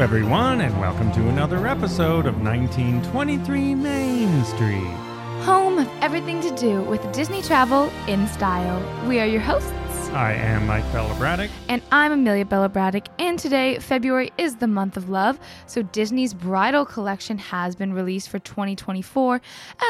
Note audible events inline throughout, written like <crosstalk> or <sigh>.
everyone, and welcome to another episode of 1923 Main Street. Home of everything to do with Disney travel in style. We are your hosts, I am Mike Bella Braddock. and I'm Amelia Bella Braddock. And today, February is the month of love, so Disney's bridal collection has been released for 2024,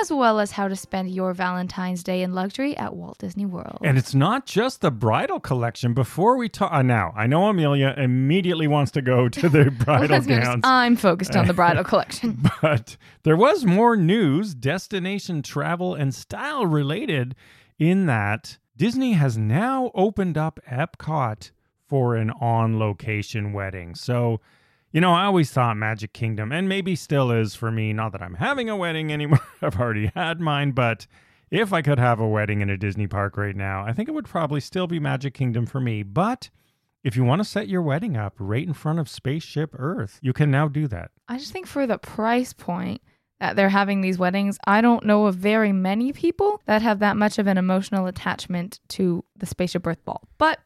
as well as how to spend your Valentine's Day in luxury at Walt Disney World. And it's not just the bridal collection. Before we talk, uh, now I know Amelia immediately wants to go to the <laughs> bridal gowns, I'm focused on the bridal <laughs> collection. but there was more news, destination travel and style related, in that Disney has now opened up Epcot for an on location wedding. So, you know, I always thought Magic Kingdom, and maybe still is for me, not that I'm having a wedding anymore, <laughs> I've already had mine, but if I could have a wedding in a Disney park right now, I think it would probably still be Magic Kingdom for me. But if you want to set your wedding up right in front of Spaceship Earth, you can now do that. I just think for the price point that they're having these weddings, I don't know of very many people that have that much of an emotional attachment to the Spaceship Earth Ball. But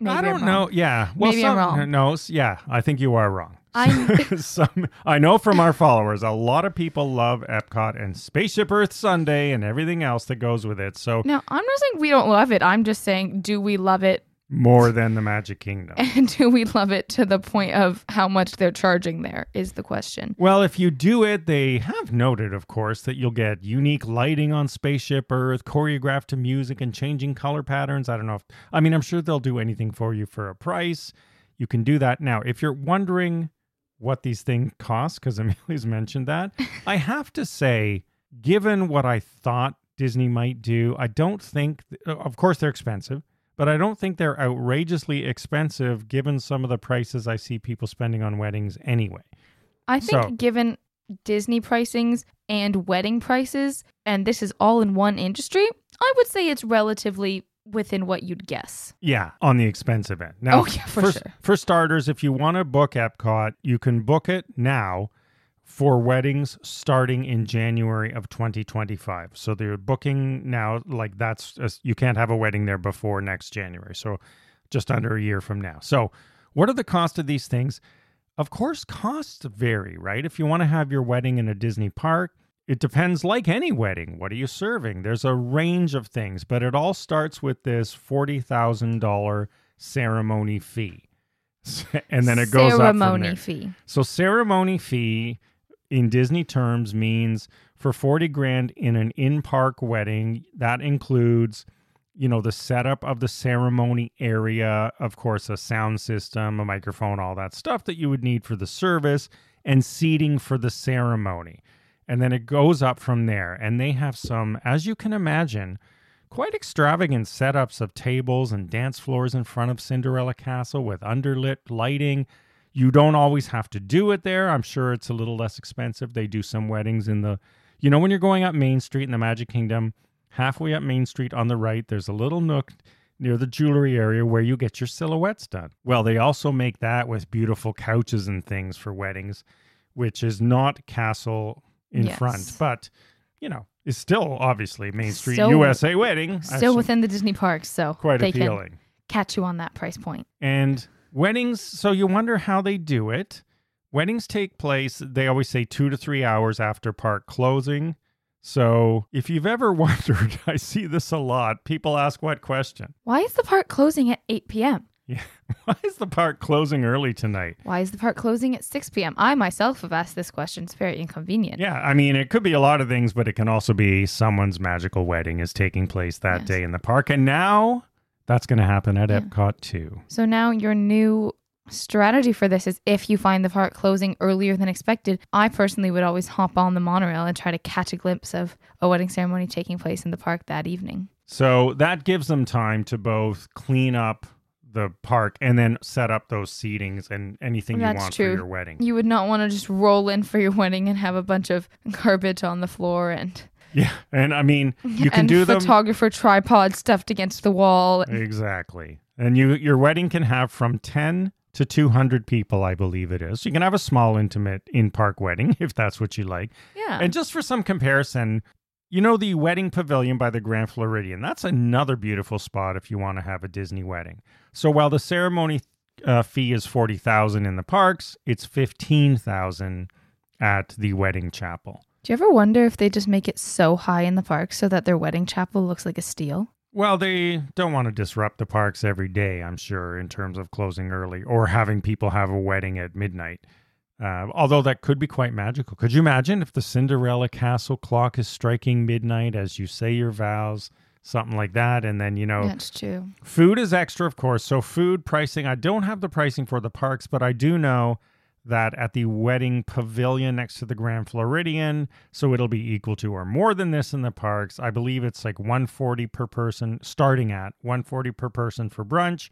maybe I I'm don't wrong. know. Yeah. Well, Maybe I'm some- wrong. No, yeah, I think you are wrong. <laughs> I'm- <laughs> some, I know from our followers, a lot of people love Epcot and Spaceship Earth Sunday and everything else that goes with it. So No, I'm not saying we don't love it. I'm just saying, do we love it? More than the Magic Kingdom. <laughs> And do we love it to the point of how much they're charging there is the question. Well, if you do it, they have noted, of course, that you'll get unique lighting on Spaceship Earth, choreographed to music and changing color patterns. I don't know if, I mean, I'm sure they'll do anything for you for a price. You can do that. Now, if you're wondering what these things cost, because <laughs> Amelia's mentioned that, <laughs> I have to say, given what I thought Disney might do, I don't think, of course, they're expensive. But I don't think they're outrageously expensive given some of the prices I see people spending on weddings anyway. I think So- given Disney pricings and wedding prices, and this is all in one industry, I would say it's relatively within what you'd guess. Yeah, on the expensive end. Now, Oh, yeah, for sure. For starters, if you want to book Epcot, you can book it now for weddings starting in January of 2025. So they're booking now, like that's you can't have a wedding there before next January. So just under a year from now. So, what are the cost of these things? Of course, costs vary, right? If you want to have your wedding in a Disney park, it depends like any wedding. What are you serving? There's a range of things, but it all starts with this $40,000 ceremony fee. <laughs> And then it goes up from ceremony there. fee. So ceremony fee in Disney terms means for 40 grand in an in-park wedding, that includes you know the setup of the ceremony area, of course a sound system, a microphone, all that stuff that you would need for the service and seating for the ceremony. And then it goes up from there and they have some as you can imagine quite extravagant setups of tables and dance floors in front of Cinderella Castle with underlit lighting. You don't always have to do it there. I'm sure it's a little less expensive. They do some weddings in the, you know, when you're going up Main Street in the Magic Kingdom, halfway up Main Street on the right, there's a little nook near the jewelry area where you get your silhouettes done. Well, they also make that with beautiful couches and things for weddings, which is not Castle in Yes. front, but, you know, is still obviously Main Street Still- USA wedding. Still within the Disney parks, so quite they appealing. can catch you on that price point. And weddings, so you wonder how they do it. Weddings take place, they always say two to three hours after park closing. So if you've ever <laughs> wondered, I see this a lot. People ask what question? Why is the park closing at 8 p.m.? Yeah. <laughs> Why is the park closing early tonight? Why is the park closing at 6 p.m.? I myself have asked this question. It's very inconvenient. Yeah, I mean, it could be a lot of things, but it can also be someone's magical wedding is taking place that Yes. day in the park. And now that's going to happen at Yeah. Epcot too. So now your new strategy for this is if you find the park closing earlier than expected, I personally would always hop on the monorail and try to catch a glimpse of a wedding ceremony taking place in the park that evening. So that gives them time to both clean up the park and then set up those seatings and anything you want true. for your wedding. You would not want to just roll in for your <laughs> wedding and have a bunch of garbage on the floor and Yeah, and I mean, you can and do them photographer tripod stuffed against the wall. exactly. And you your wedding can have from 10 to 200 people, I believe it is. You can have a small intimate in-park wedding <laughs> if that's what you like. Yeah. And just for some comparison, you know the wedding pavilion by the Grand Floridian. That's another beautiful spot if you want to have a Disney wedding. So while the ceremony uh, fee is 40,000 in the parks, it's 15,000 at the wedding chapel. Do you ever wonder if they just make it so high in the park so that their wedding chapel looks like a steal? Well, they don't want to disrupt the parks every day, I'm sure, in terms of closing early or having people have a wedding at midnight. Uh, although that could be quite magical. Could you imagine if the Cinderella castle clock is striking midnight as you say your vows, something like that? And then, you know, That's true. Food is extra, of course. So, food pricing, I don't have the pricing for the parks, but I do know that at the wedding pavilion next to the Grand Floridian, so it'll be equal to or more than this in the parks. I believe it's like 140 per person, starting at 140 per person for brunch,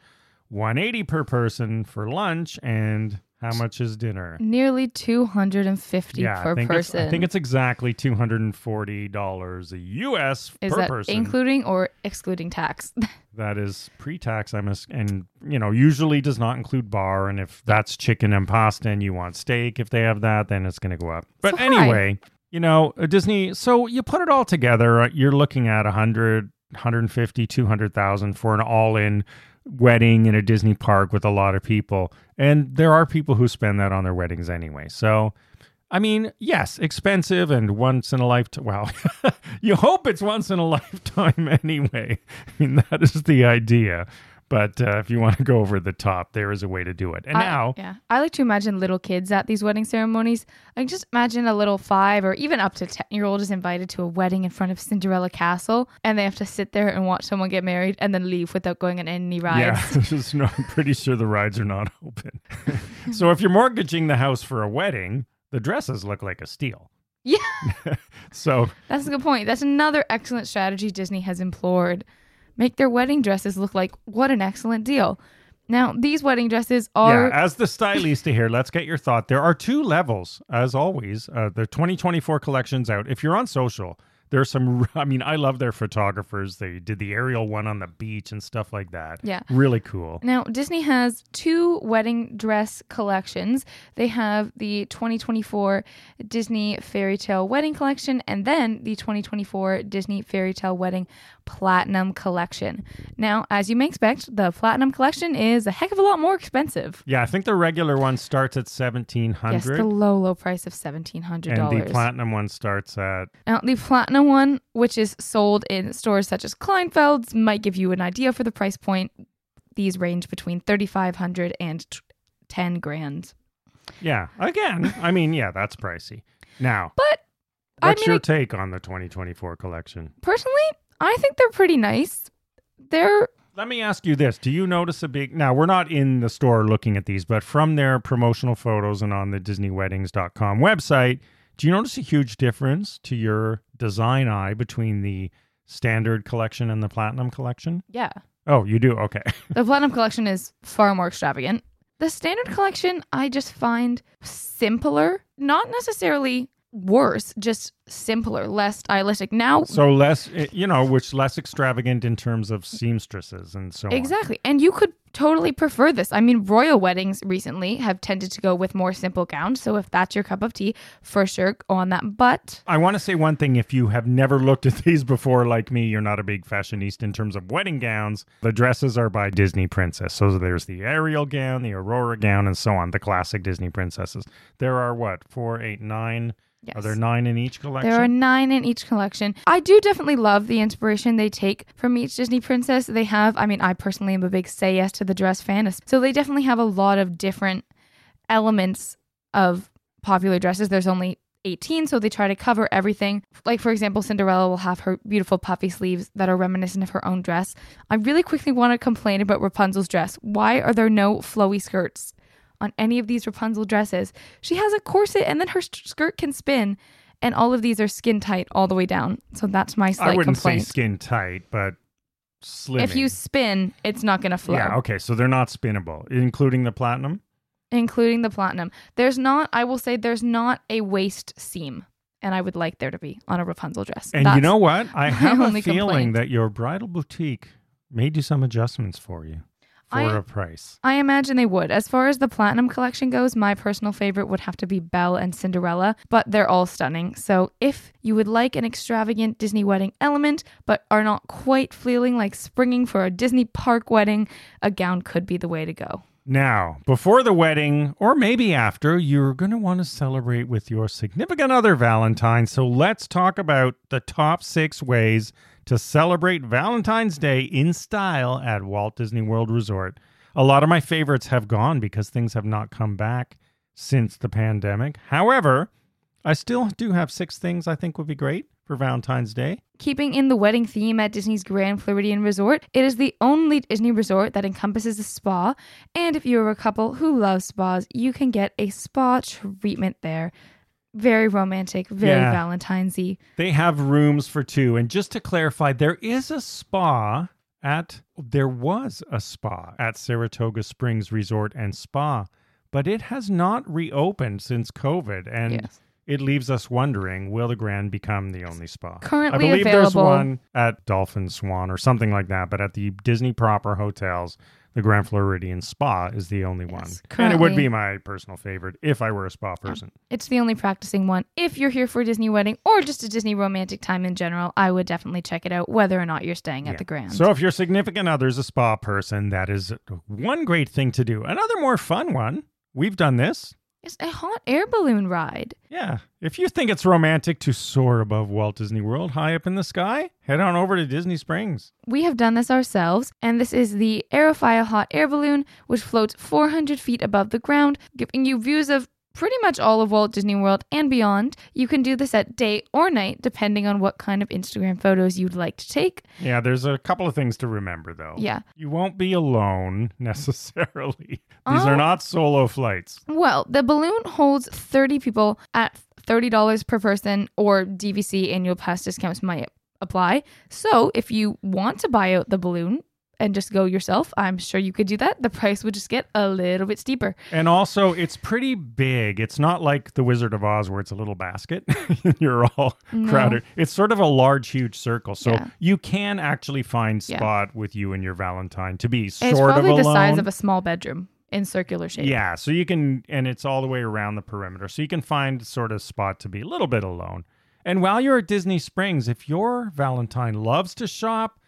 180 per person for lunch, and how much is dinner? Nearly 250 yeah, per I person. I think it's exactly $240 a US Is per that person. including or excluding tax? <laughs> that is pre-tax I must, and you know usually does not include bar and if that's chicken and pasta and you want steak if they have that then it's going to go up but So high. anyway you know uh, disney so you put it all together uh, you're looking at 100 150 200000 for an all-in wedding in a disney park with a lot of people and there are people who spend that on their weddings anyway so I mean, yes, expensive and once in a lifetime. Well, <laughs> you hope it's once in a <laughs> lifetime anyway. I mean, that is the idea. But uh, if you want to go over the top, there is a way to do it. And I- now, yeah, I like to imagine little kids at these wedding ceremonies. I can just imagine a little five or even up to 10 year old is invited to a wedding in front of Cinderella Castle and they have to sit there and watch someone get married and then leave without going on any rides. <laughs> yeah, no, I'm pretty sure the rides are not <laughs> open. <laughs> so if you're mortgaging the house for a wedding, the dresses look like a steal. Yeah. So That's a good point. That's another excellent strategy Disney has employed. Make their wedding dresses look like what an excellent deal. Now, these wedding dresses are Yeah, as the stylista here, let's get your thought. There are two levels, as always. Uh, the 2024 collection's out. If you're on social, there's some. <laughs> I mean, I love their photographers. They did the aerial one on the beach and stuff like that. Yeah. really cool. Now, Disney has two wedding dress collections. They have the 2024 Disney Fairy Tale Wedding Collection and then the 2024 Disney Fairy Tale Wedding Platinum Collection. Now, as you may expect, the Platinum Collection is a heck of a lot more expensive. Yeah, I think the regular one starts at 1700 Yes, the low, low price of $1,700. and the platinum one starts at Now, the platinum one, which is sold in stores such as Kleinfeld's, might give you an idea for the price point. These range between 3500 and 10 grand. yeah. Again, I mean, yeah, that's pricey. Now, But I what's mean, your I- take on the 2024 collection? personally, I think they're pretty nice. They're Let me ask you this. Do you notice a big now we're not in the store looking at these, but from their promotional photos and on the disneyweddings.com website, do you notice a huge difference to your design eye between the standard collection and the platinum collection? yeah. Oh, you do. Okay. <laughs> The platinum collection is far more extravagant. The standard collection I just find simpler, not necessarily worse, just simpler, less stylistic. Now so less, eh, you know, which less extravagant in terms of seamstresses and so on. Exactly. And you could totally prefer this. I mean, royal weddings recently have tended to go with more simple gowns. So if that's your cup of tea, for sure, go on that. But I want to say one thing. If you have never looked at <laughs> these before, like me, you're not a big fashionista in terms of wedding gowns. The dresses are by Disney Princess. So there's the Ariel gown, the Aurora gown, and so on, the classic Disney princesses. There are what, four, eight, nine? yes. Are there nine in each collection? There are nine in each collection. I do definitely love the inspiration they take from each Disney princess. They have, I mean, I personally am a big say yes to the dress fan. So they definitely have a lot of different elements of popular dresses. There's only 18, so they try to cover everything. Like, for example, Cinderella will have her beautiful puffy sleeves that are reminiscent of her own dress. I really quickly want to complain about Rapunzel's dress. Why are there no flowy skirts on any of these Rapunzel dresses? She has a corset and then her skirt can spin, and all of these are skin tight all the way down. So that's my slight I wouldn't complaint. say skin tight, but slimming. if you spin, it's not going to flow. yeah, okay, so they're not spinnable, including the platinum. including the platinum. There's not, I will say, there's not a waist seam, and I would like there to be on a Rapunzel dress. And you know what? I <laughs> have a feeling complaint. that your bridal boutique may do some adjustments for you for I- a price. I imagine they would. As far as the platinum collection goes, my personal favorite would have to be Belle and Cinderella, but they're all stunning. So if you would like an extravagant Disney wedding element, but are not quite feeling like springing for a Disney park wedding, a gown could be the way to go. Now, before the wedding, or maybe after, you're going to want to celebrate with your significant other Valentine. So let's talk about the top six ways to celebrate Valentine's Day in style at Walt Disney World Resort. A lot of my favorites have gone because things have not come back since the pandemic. However, I still do have six things I think would be great for Valentine's Day. Keeping in the wedding theme at Disney's Grand Floridian Resort, it is the only Disney resort that encompasses a spa. And if you're a couple who loves spas, you can get a spa treatment there. Very romantic, very Yeah. Valentine's y. They have rooms for two. And just to clarify, there is a spa at, there was a spa at Saratoga Springs Resort and Spa, but it has not reopened since COVID. And Yes. It leaves us wondering will the Grand become the only spa? Currently I believe there's one at Dolphin Swan or something like that, but at the Disney proper hotels, the Grand Floridian Spa is the only one. Yes, And it would be my personal favorite if I were a spa person. It's the only practicing one. If you're here for a Disney wedding or just a Disney romantic time in general, I would definitely check it out, whether or not you're staying at the Grand. So if your significant other's a spa person, that is one great thing to do. Another more fun one. We've done this. It's a hot air balloon ride. Yeah. If you think it's romantic to soar above Walt Disney World high up in the sky, head on over to Disney Springs. We have done this ourselves, and this is the Aerophile hot air balloon, which floats 400 feet above the ground, giving you views of pretty much all of Walt Disney World and beyond. You can do this at day or night, depending on what kind of Instagram photos you'd like to take. Yeah, there's a couple of things to remember though. Yeah. You won't be alone <laughs> necessarily. Oh. These Oh. are not solo flights. Well, the balloon holds 30 people at $30 per person, or DVC annual pass discounts might apply. So if you want to buy out the balloon, and just go yourself, I'm sure you could do that. The price would just get a little bit steeper. And also, it's pretty big. It's not like the Wizard of Oz where it's a little basket. <laughs> You're all No. crowded. It's sort of a large, huge circle. So Yeah. you can actually find Yeah. spot with you and your Valentine to be It's sort of probably alone. the size of a small bedroom in circular shape. Yeah, so you can, and it's all the way around the perimeter. So you can find sort of spot to be a little bit alone. And while you're at Disney Springs, if your Valentine loves to shop,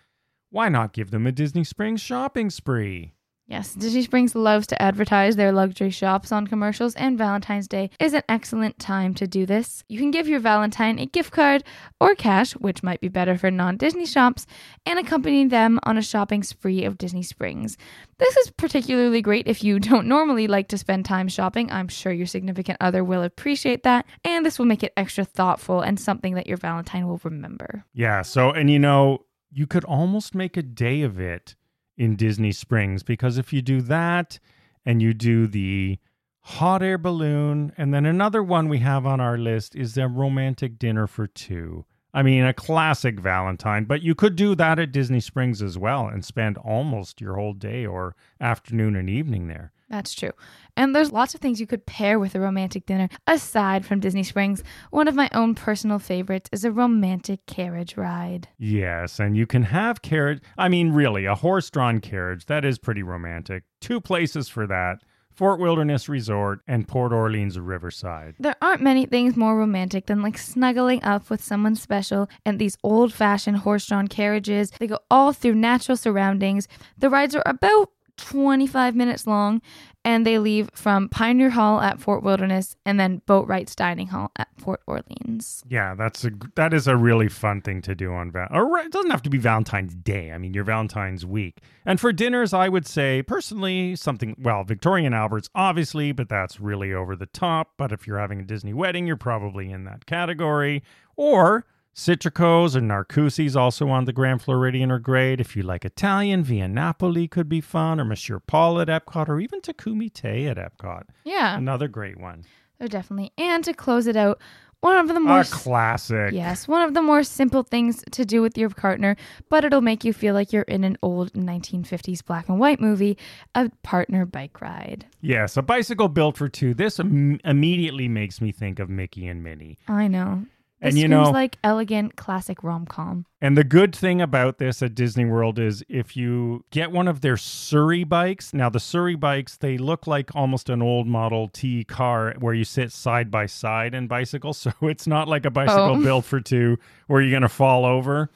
why not give them a Disney Springs shopping spree? Yes, Disney Springs loves to advertise their luxury shops on commercials, and Valentine's Day is an excellent time to do this. You can give your Valentine a gift card or cash, which might be better for non Disney shops, and accompany them on a shopping spree of Disney Springs. This is particularly great if you <laughs> don't normally like to spend time shopping. I'm sure your significant other will appreciate that, and this will make it extra thoughtful and something that your Valentine will remember. Yeah, so, and you know, you could almost make a day of it in Disney Springs because if you do that and you do the hot air balloon, and then another one we have on our list is the romantic dinner for two. I mean, a classic Valentine, but you could do that at Disney Springs as well and spend almost your whole day or afternoon and evening there. That's true. And there's lots of things you could pair with a romantic dinner aside from Disney Springs. One of my own personal favorites is a romantic carriage ride. Yes, and you can have carriage. I mean, really, a horse drawn carriage, that is pretty romantic. Two places for that Fort Wilderness Resort and Port Orleans Riverside. There aren't many things more romantic than like snuggling up with someone special and these old fashioned horse drawn carriages. They go all through natural surroundings. The rides are about 25 minutes long and they leave from Pioneer Hall at Fort Wilderness and then Boatwright's Dining Hall at Fort Orleans. Yeah, that's a that is a really fun thing to do on Val. Or it doesn't have to be Valentine's Day. I mean, your Valentine's week. And for dinners, I would say personally something. Well, Victoria and Albert's obviously, but that's really over the top. But if you're having a Disney wedding, you're probably in that category. Or Citricos or Narcoossee's also on the Grand Floridian are great. If you like Italian, Via Napoli could be fun, or Monsieur Paul at Epcot, or even Takumi-Tei at Epcot. Yeah, Another great one. they're definitely. And to close it out, one of the more A classic. Yes, one of the more simple things to do with your partner, but it'll make you feel like you're in an old 1950s black and white movie, a partner bike ride. Yes, a bicycle built for two. This Im- immediately makes me think of Mickey and Minnie. I know. This And you know- like elegant classic rom-com. And the good thing about this at Disney World is if you get one of their Surrey bikes, now the Surrey bikes, they look like almost an old Model T car where you sit side by side and bicycle. <laughs> So it's not like a bicycle Oh. <laughs> built for two where you're going to fall over.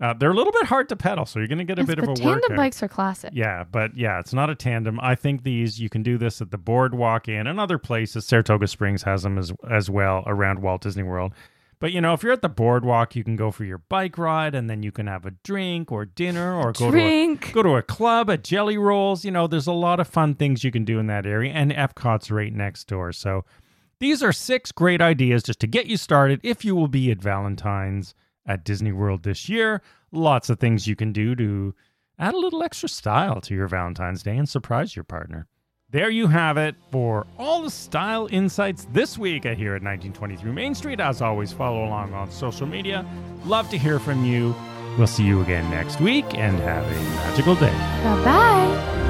Uh, they're a little bit hard to pedal, so you're going to get a Yes, bit of a tandem workout. bikes are classic. Yeah, but yeah, it's not a tandem. I think these you can do this at the Boardwalk Inn and other places. Saratoga Springs has them as as well around Walt Disney World. But you know, if you're at the boardwalk, you can go for your bike ride, and then you can have a drink or dinner, or go to a, go to a club at Jellyrolls. You know, there's a lot of fun things you can do in that area, and Epcot's right next door. So these are six great ideas just to get you started if you will be at Valentine's at Disney World this year. Lots of things you can do to add a little extra style to your Valentine's Day and surprise your partner. There you have it for all the style insights this week here at 1923 Main Street. As always, follow along on social media. Love to hear from you. We'll see you again next week and have a magical day. Bye bye.